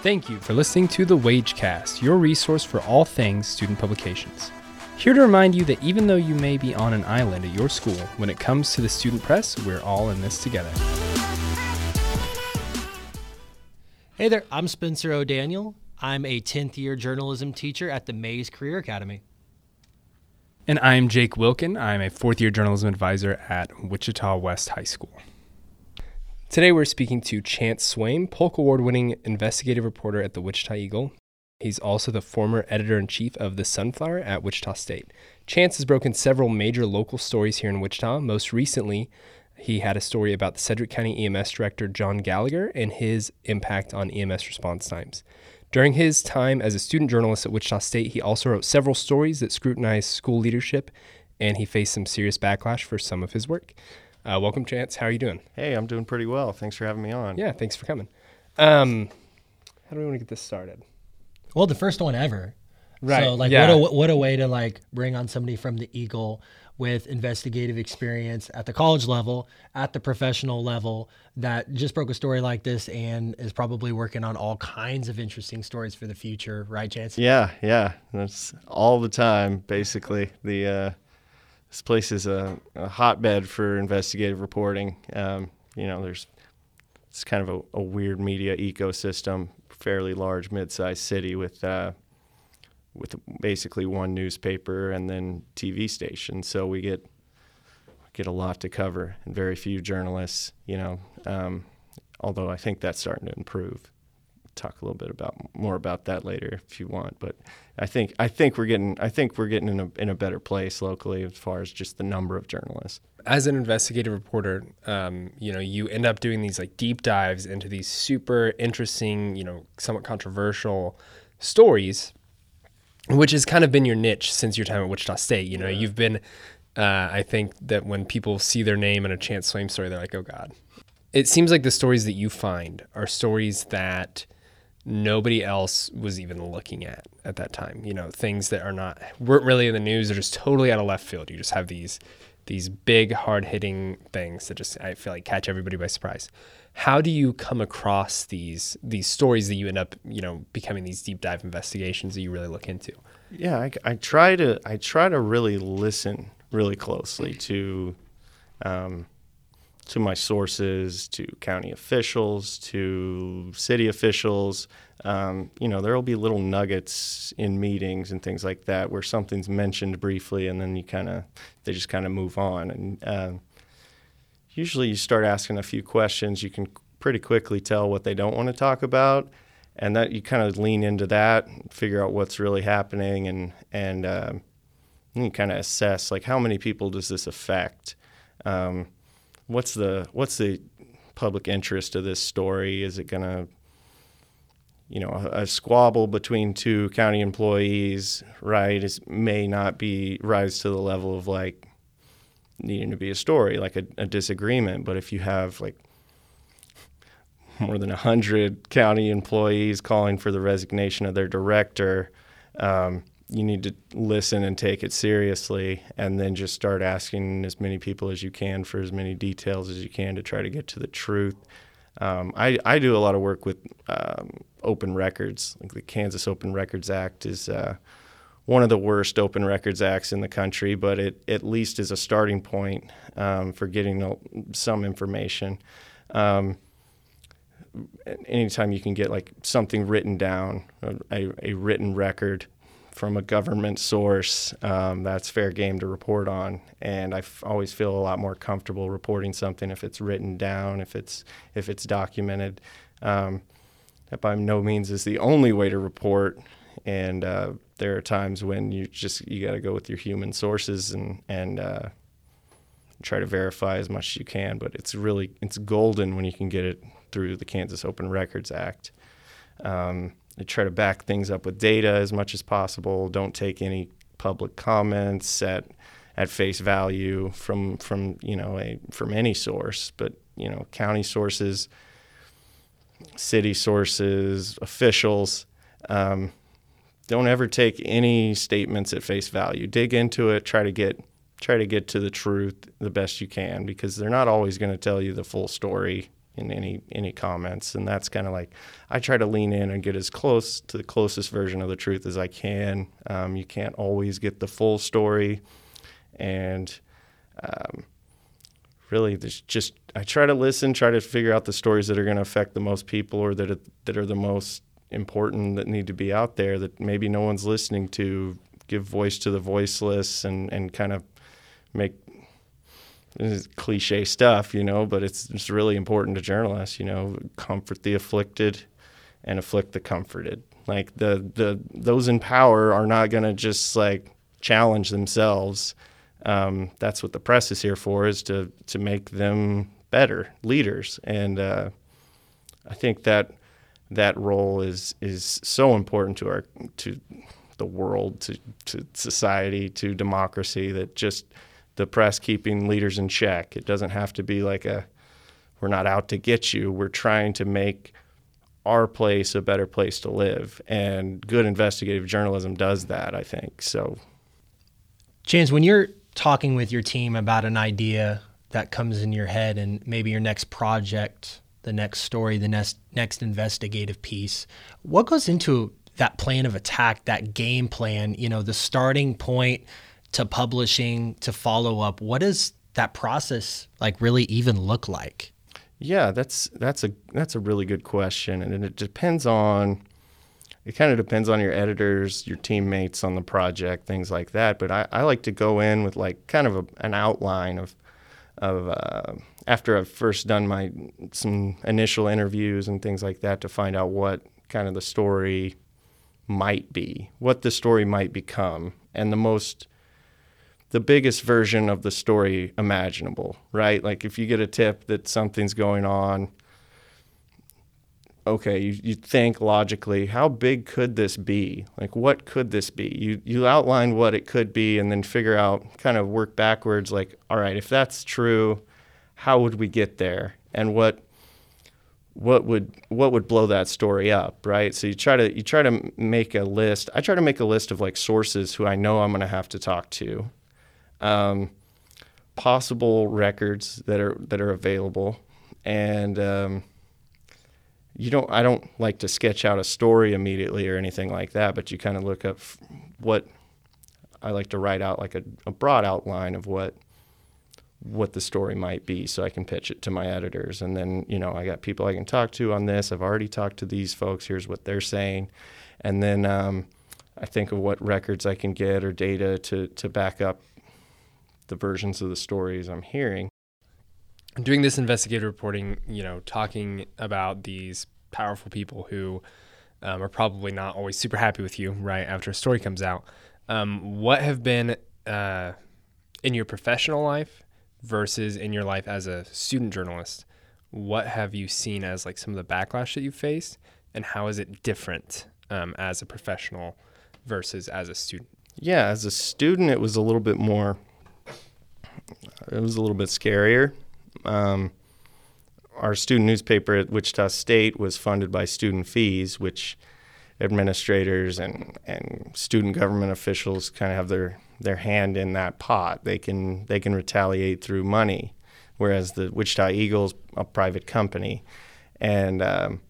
Thank you for listening to the WAJEcast, your resource for all things student publications. Here to remind you that even though you may be on an island at your school, when it comes to the student press, we're all in this together. Hey there, I'm Spencer O'Daniel. I'm a 10th year journalism teacher at the Mays Career Academy. And I'm Jake Wilken. I'm a fourth year journalism advisor at Wichita West High School. Today we're speaking to Chance Swaim, Polk Award winning investigative reporter at the Wichita Eagle. He's also the former editor in chief of The Sunflower at Wichita State. Chance has broken several major local stories here in Wichita. Most recently, he had a story about the Sedgwick County EMS director, John Gallagher, and his impact on EMS response times. During his time as a student journalist at Wichita State, he also wrote several stories that scrutinized school leadership, and he faced some serious backlash for some of his work. Uh, welcome, Chance. How are you doing? Hey, I'm doing pretty well. Thanks for having me on. Yeah, thanks for coming. Um, how do we want to get this started? Well, the first one ever. Right, So, like, yeah. what a what a way to like bring on somebody from the Eagle with investigative experience at the college level, at the professional level, that just broke a story like this and is probably working on all kinds of interesting stories for the future, right, Chance? Yeah, yeah. That's all the time, basically. The uh, this place is a, a hotbed for investigative reporting. Um, you know, there's it's kind of a, a weird media ecosystem, fairly large, mid-sized city with uh, with basically one newspaper and then TV station. So we get get a lot to cover and very few journalists. You know, um, although I think that's starting to improve. Talk a little bit about more about that later if you want, but I think I think we're getting I think we're getting in a in a better place locally as far as just the number of journalists. as an investigative reporter, um, you know, you end up doing these like deep dives into these super interesting, you know, somewhat controversial stories, which has kind of been your niche since your time at Wichita State. You know, you've been, uh, I think that when people see their name in a Chance Swaim story, they're like, oh God. It seems like the stories that you find are stories that nobody else was even looking at at that time. You know, things that are not weren't really in the news. They're just totally out of left field. You just have these these big, hard hitting things that just I feel like catch everybody by surprise. How do you come across these these stories that you end up you know becoming these deep dive investigations that you really look into? Yeah, I, I try to I try to really listen really closely to um, to my sources, to county officials, to city officials. Um, you know, there will be little nuggets in meetings and things like that where something's mentioned briefly, and then you kind of they just kind of move on. And um, usually, you start asking a few questions, you can pretty quickly tell what they don't want to talk about, and that you kind of lean into that, figure out what's really happening, and and um, you kind of assess like how many people does this affect. Um, what's the what's the public interest of this story? Is it going to you know, a, a squabble between two county employees, right, is may not be rise to the level of like needing to be a story, like a, a disagreement. But if you have like more than a hundred county employees calling for the resignation of their director, um, you need to listen and take it seriously, and then just start asking as many people as you can for as many details as you can to try to get to the truth. Um, I, I do a lot of work with um, open records. Like the Kansas Open Records Act is uh, one of the worst open records acts in the country, but it at least is a starting point um, for getting some information. Um, anytime you can get like something written down, a, a written record from a government source, um, that's fair game to report on. And I f- always feel a lot more comfortable reporting something if it's written down, if it's if it's documented. Um, that by no means is the only way to report. And uh, there are times when you just you got to go with your human sources and and uh, try to verify as much as you can. But it's really it's golden when you can get it through the Kansas Open Records Act. Um, I try to back things up with data as much as possible. Don't take any public comments at at face value from from you know a from any source, but you know county sources, city sources, officials. Um, don't ever take any statements at face value. Dig into it. Try to get try to get to the truth the best you can because they're not always going to tell you the full story. In any any comments, and that's kind of like I try to lean in and get as close to the closest version of the truth as I can. Um, you can't always get the full story, and um, really, there's just I try to listen, try to figure out the stories that are going to affect the most people or that that are the most important that need to be out there that maybe no one's listening to. Give voice to the voiceless and and kind of make cliche stuff, you know, but it's it's really important to journalists, you know, comfort the afflicted and afflict the comforted. Like the the those in power are not going to just like challenge themselves. Um, that's what the press is here for, is to to make them better leaders. And uh, I think that that role is is so important to our to the world, to to society, to democracy that just the press keeping leaders in check. It doesn't have to be like a we're not out to get you. We're trying to make our place a better place to live. And good investigative journalism does that, I think. So Chance, when you're talking with your team about an idea that comes in your head and maybe your next project, the next story, the next next investigative piece, what goes into that plan of attack, that game plan, you know, the starting point to publishing to follow up what does that process like really even look like? Yeah that's that's a that's a really good question and it depends on it kind of depends on your editors your teammates on the project things like that but i, I like to go in with like kind of a, an outline of of uh, after I've first done my some initial interviews and things like that to find out what kind of the story might be, what the story might become, and the most the biggest version of the story imaginable, right? Like if you get a tip that something's going on, okay, you, you think logically, how big could this be? Like what could this be? You you outline what it could be and then figure out kind of work backwards like, all right, if that's true, how would we get there? And what what would what would blow that story up, right? So you try to you try to make a list. I try to make a list of like sources who I know I'm going to have to talk to um, possible records that are that are available, and um, you don't. I don't like to sketch out a story immediately or anything like that, but you kind of look up what I like to write out like a, a broad outline of what what the story might be so I can pitch it to my editors. And then, you know, I got people I can talk to on this. I've already talked to these folks. Here's what they're saying. And then um, I think of what records I can get or data to, to back up the versions of the stories I'm hearing. Doing this investigative reporting, you know, talking about these powerful people who um, are probably not always super happy with you, right, after a story comes out. Um, what have been uh, in your professional life versus in your life as a student journalist? What have you seen as like some of the backlash that you faced, and how is it different um, as a professional versus as a student? Yeah, as a student, it was a little bit more it was a little bit scarier. Um, our student newspaper at Wichita State was funded by student fees, which administrators and, and student government officials kind of have their, their hand in that pot. They can they can retaliate through money, whereas the Wichita Eagles a private company, and um,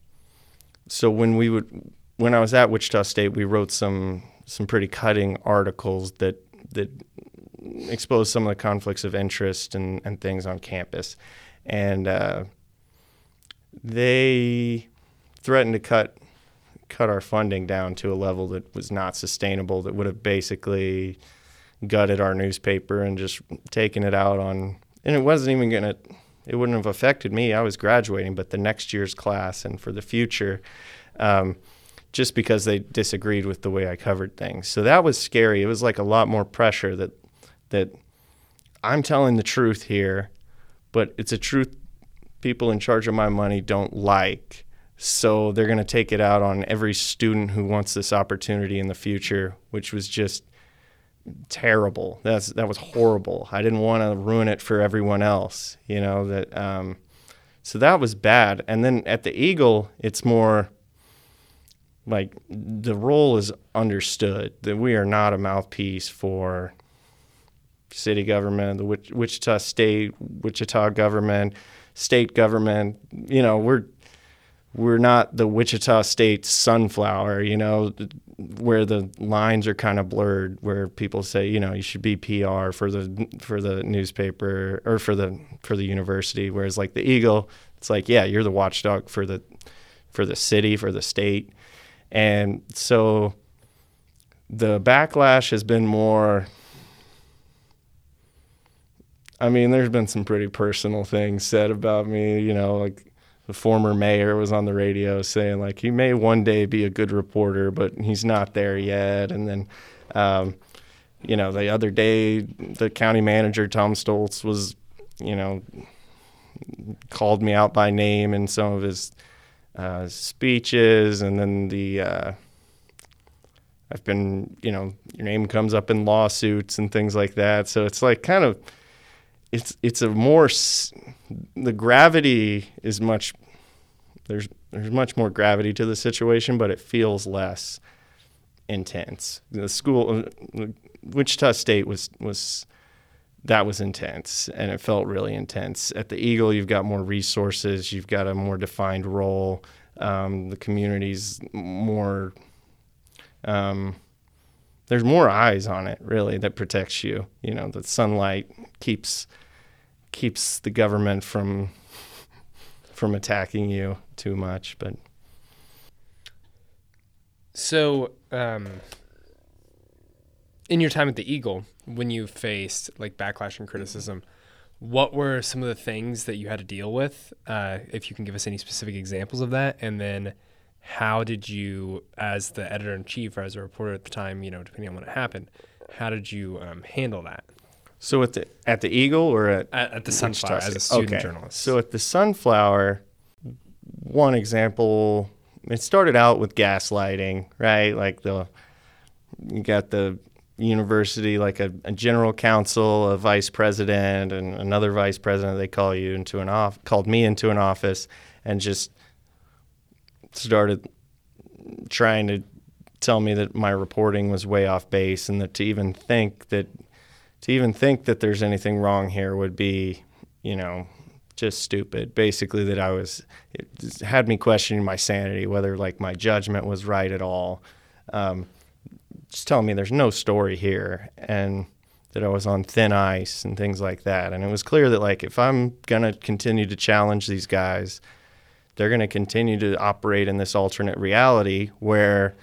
so when we would when I was at Wichita State, we wrote some some pretty cutting articles that that expose some of the conflicts of interest and, and things on campus. And uh, they threatened to cut cut our funding down to a level that was not sustainable, that would have basically gutted our newspaper and just taken it out on and it wasn't even gonna it wouldn't have affected me. I was graduating, but the next year's class and for the future, um, just because they disagreed with the way I covered things. So that was scary. It was like a lot more pressure that that I'm telling the truth here, but it's a truth people in charge of my money don't like. So they're going to take it out on every student who wants this opportunity in the future, which was just terrible. That's that was horrible. I didn't want to ruin it for everyone else, you know, that um, so that was bad. And then at the Eagle, it's more like the role is understood that we are not a mouthpiece for city government, the Wichita State, Wichita government, state government. You know, we're we're not the Wichita State sunflower, you know, where the lines are kind of blurred, where people say, you know, you should be PR for the for the newspaper or for the for the university, whereas like the Eagle, it's like, yeah, you're the watchdog for the for the city, for the state. And so the backlash has been more I mean, there's been some pretty personal things said about me, you know, like the former mayor was on the radio saying like he may one day be a good reporter, but he's not there yet. And then, um, you know, the other day the county manager Tom Stolz was, you know, called me out by name in some of his uh, speeches, and then the uh, I've been, you know, your name comes up in lawsuits and things like that. So it's like kind of it's it's a more the gravity is much there's there's much more gravity to the situation, but it feels less intense. The school uh, Wichita State was was that was intense and it felt really intense. At the Eagle, you've got more resources, you've got a more defined role. Um, the community's more um, there's more eyes on it really that protects you. You know, the sunlight keeps keeps the government from from attacking you too much. But so, um, in your time at the Eagle, when you faced like backlash and criticism, what were some of the things that you had to deal with? Uh, if you can give us any specific examples of that, and then how did you, as the editor in chief or as a reporter at the time, you know, depending on when it happened, how did you um, handle that? So at the at the Eagle or at at, at the Sunflower as a student okay. journalist. So at the Sunflower, one example, it started out with gaslighting, right? Like the you got the university like a, a, general counsel, a vice president, and another vice president. They call you into an off called me into an office and just started trying to tell me that my reporting was way off base and that to even think that to even think that there's anything wrong here would be, you know, just stupid. Basically, that I was, it had me questioning my sanity, whether like my judgment was right at all. Um, just telling me there's no story here and that I was on thin ice and things like that. And it was clear that like if I'm gonna continue to challenge these guys, they're gonna continue to operate in this alternate reality where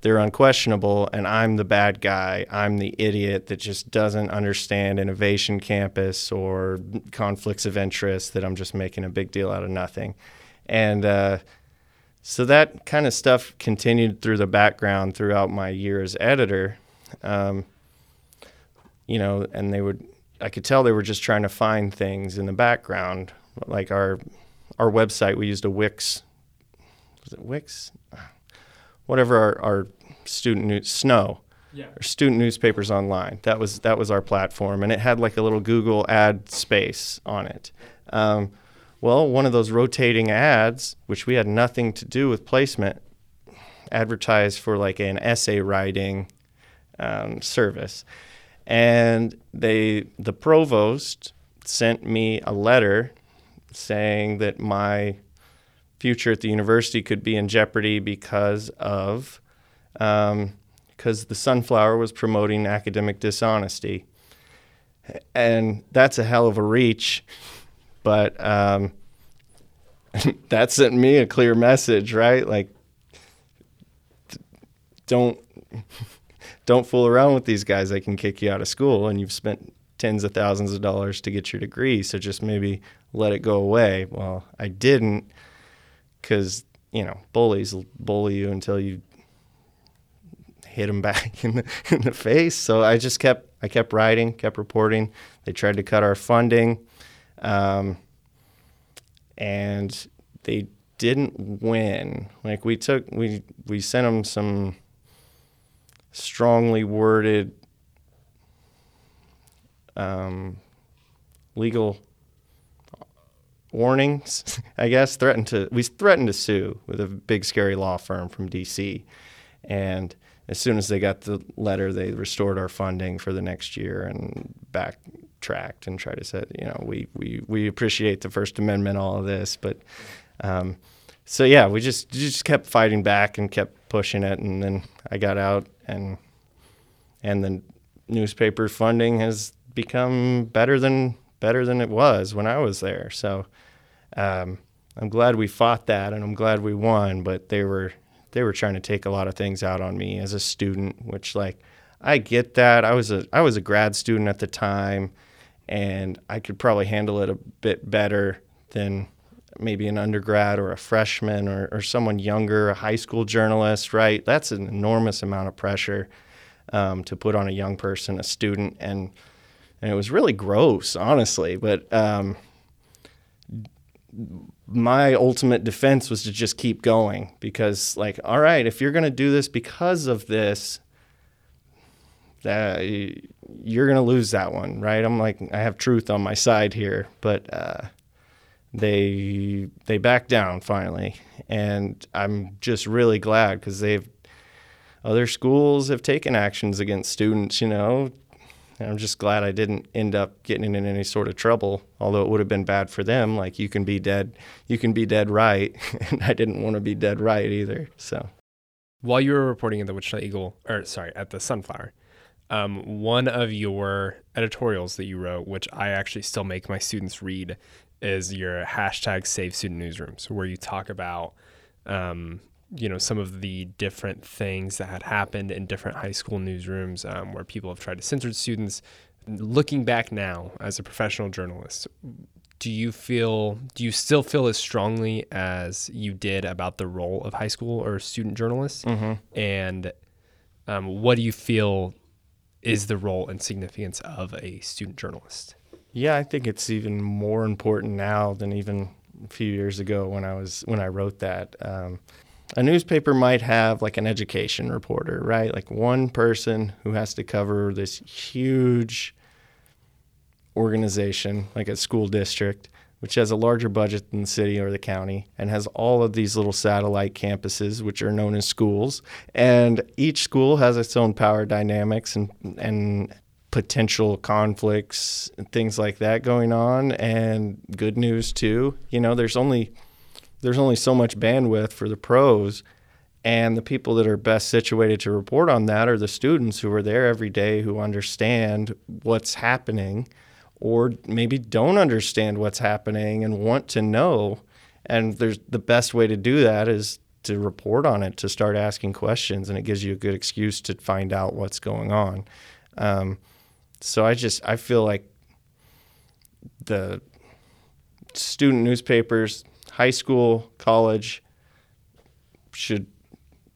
they're unquestionable and I'm the bad guy. I'm the idiot that just doesn't understand innovation campus or conflicts of interest that I'm just making a big deal out of nothing. And uh, so that kind of stuff continued through the background throughout my year as editor. Um, you know, and they would, I could tell they were just trying to find things in the background. Like our, our website, we used a Wix, was it Wix? whatever our, our student news SNO yeah. or student newspapers online. That was that was our platform, and it had like a little Google ad space on it. Um, well, one of those rotating ads, which we had nothing to do with placement, advertised for like an essay writing um, service, and they the provost sent me a letter saying that my future at the university could be in jeopardy because of um, because the sunflower was promoting academic dishonesty, and that's a hell of a reach, but um, that sent me a clear message, right? Like, don't don't fool around with these guys. They can kick you out of school, and you've spent tens of thousands of dollars to get your degree. So just maybe let it go away. Well, I didn't because you know bullies bully you until you hit them back in the, in the face. So I just kept I kept writing, kept reporting. They tried to cut our funding, um, and they didn't win. Like we took we we sent them some strongly worded um, legal warnings, I guess, threatened to we threatened to sue with a big scary law firm from DC. And as soon as they got the letter, they restored our funding for the next year and backtracked and tried to say, you know, we we we appreciate the First Amendment, all of this, but. Um, so yeah, we just just kept fighting back and kept pushing it, and then I got out, and and the newspaper funding has become better than better than it was when I was there. So um, I'm glad we fought that, and I'm glad we won. But they were they were trying to take a lot of things out on me as a student, which like I get that. I was a I was a grad student at the time, and I could probably handle it a bit better than maybe an undergrad or a freshman or, or someone younger, a high school journalist, right? That's an enormous amount of pressure um, to put on a young person, a student, and and it was really gross, honestly. But um, my ultimate defense was to just keep going because, like, all right, if you're going to do this because of this, that you're going to lose that one, right? I'm like, I have truth on my side here, but uh, they they backed down finally, and I'm just really glad because they've other schools have taken actions against students, you know. I'm just glad I didn't end up getting in any sort of trouble, although it would have been bad for them. Like you can be dead, you can be dead right, and I didn't want to be dead right either. So, while you were reporting at the Wichita Eagle, or sorry, at the Sunflower, um, one of your editorials that you wrote, which I actually still make my students read, is your hashtag Save Student Newsrooms, where you talk about um, you know some of the different things that had happened in different high school newsrooms um, where people have tried to censor students. Looking back now as a professional journalist, do you feel do you still feel as strongly as you did about the role of high school or student journalists? Mm-hmm. And um, what do you feel is the role and significance of a student journalist? Yeah, I think it's even more important now than even a few years ago when I was when I wrote that. Um, a newspaper might have like an education reporter, right? Like one person who has to cover this huge organization, like a school district, which has a larger budget than the city or the county and has all of these little satellite campuses, which are known as schools. And each school has its own power dynamics and, and potential conflicts and things like that going on. And good news, too. You know, there's only there's only so much bandwidth for the pros and the people that are best situated to report on that are the students who are there every day who understand what's happening or maybe don't understand what's happening and want to know. And there's the best way to do that is to report on it to start asking questions and it gives you a good excuse to find out what's going on. Um, so i just i feel like the student newspapers high school, college should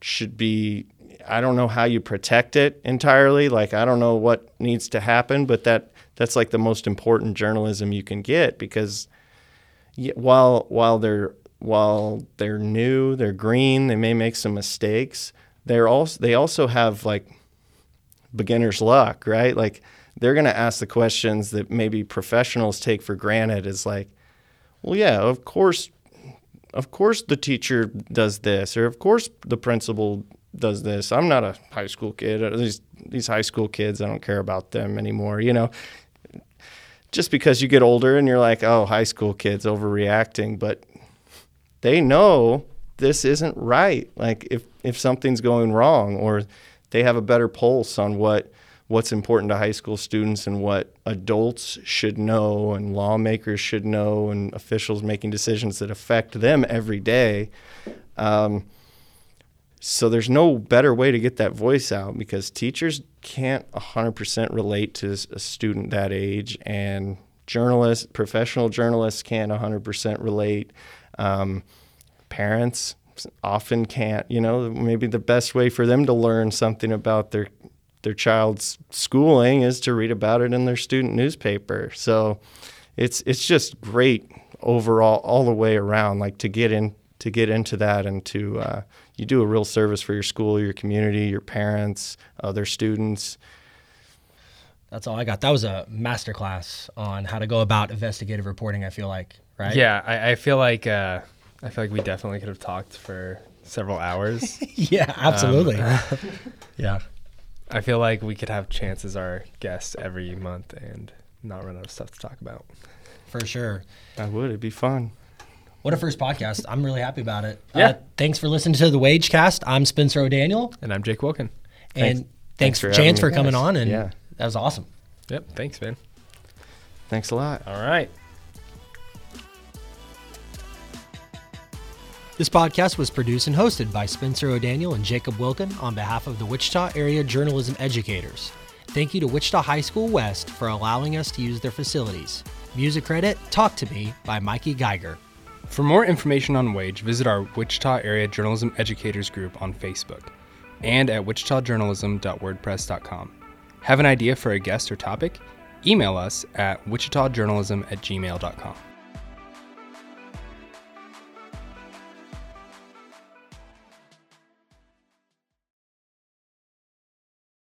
should be I don't know how you protect it entirely. Like I don't know what needs to happen, but that that's like the most important journalism you can get because while while they're while they're new, they're green, they may make some mistakes. They're also they also have like beginner's luck, right? Like they're going to ask the questions that maybe professionals take for granted is like, well, yeah, of course of course the teacher does this, or of course the principal does this. I'm not a high school kid. These these high school kids, I don't care about them anymore. You know, just because you get older and you're like, oh, high school kids overreacting, but they know this isn't right. Like if if something's going wrong, or they have a better pulse on what what's important to high school students and what adults should know and lawmakers should know and officials making decisions that affect them every day. Um, so there's no better way to get that voice out because teachers can't 100% relate to a student that age and journalists, professional journalists can't 100% relate. Um, parents often can't, you know, maybe the best way for them to learn something about their their child's schooling is to read about it in their student newspaper. So it's it's just great overall all the way around like to get in to get into that and to uh, you do a real service for your school, your community, your parents, other students. That's all I got. That was a master class on how to go about investigative reporting. I feel like, right? Yeah, I, I feel like uh, I feel like we definitely could have talked for several hours. yeah, absolutely. Um, yeah. I feel like we could have Chance as our guest every month, and not run out of stuff to talk about. For sure. I would. It'd be fun. What a first podcast. I'm really happy about it. Yeah. Uh, thanks for listening to the WAJEcast. I'm Spencer O'Daniel. And I'm Jake Wilken. And Thanks- thanks, thanks for Chance for coming guys. on. And Yeah. that was awesome. Yep. Thanks, man. Thanks a lot. All right. This podcast was produced and hosted by Spencer O'Daniel and Jacob Wilken on behalf of the Wichita Area Journalism Educators. Thank you to Wichita High School West for allowing us to use their facilities. Music credit Talk to Me by Mikey Geiger. For more information on WAJE, visit our Wichita Area Journalism Educators group on Facebook and at wichitajournalism.wordpress.com. Have an idea for a guest or topic? Email us at wichitajournalism at gmail.com.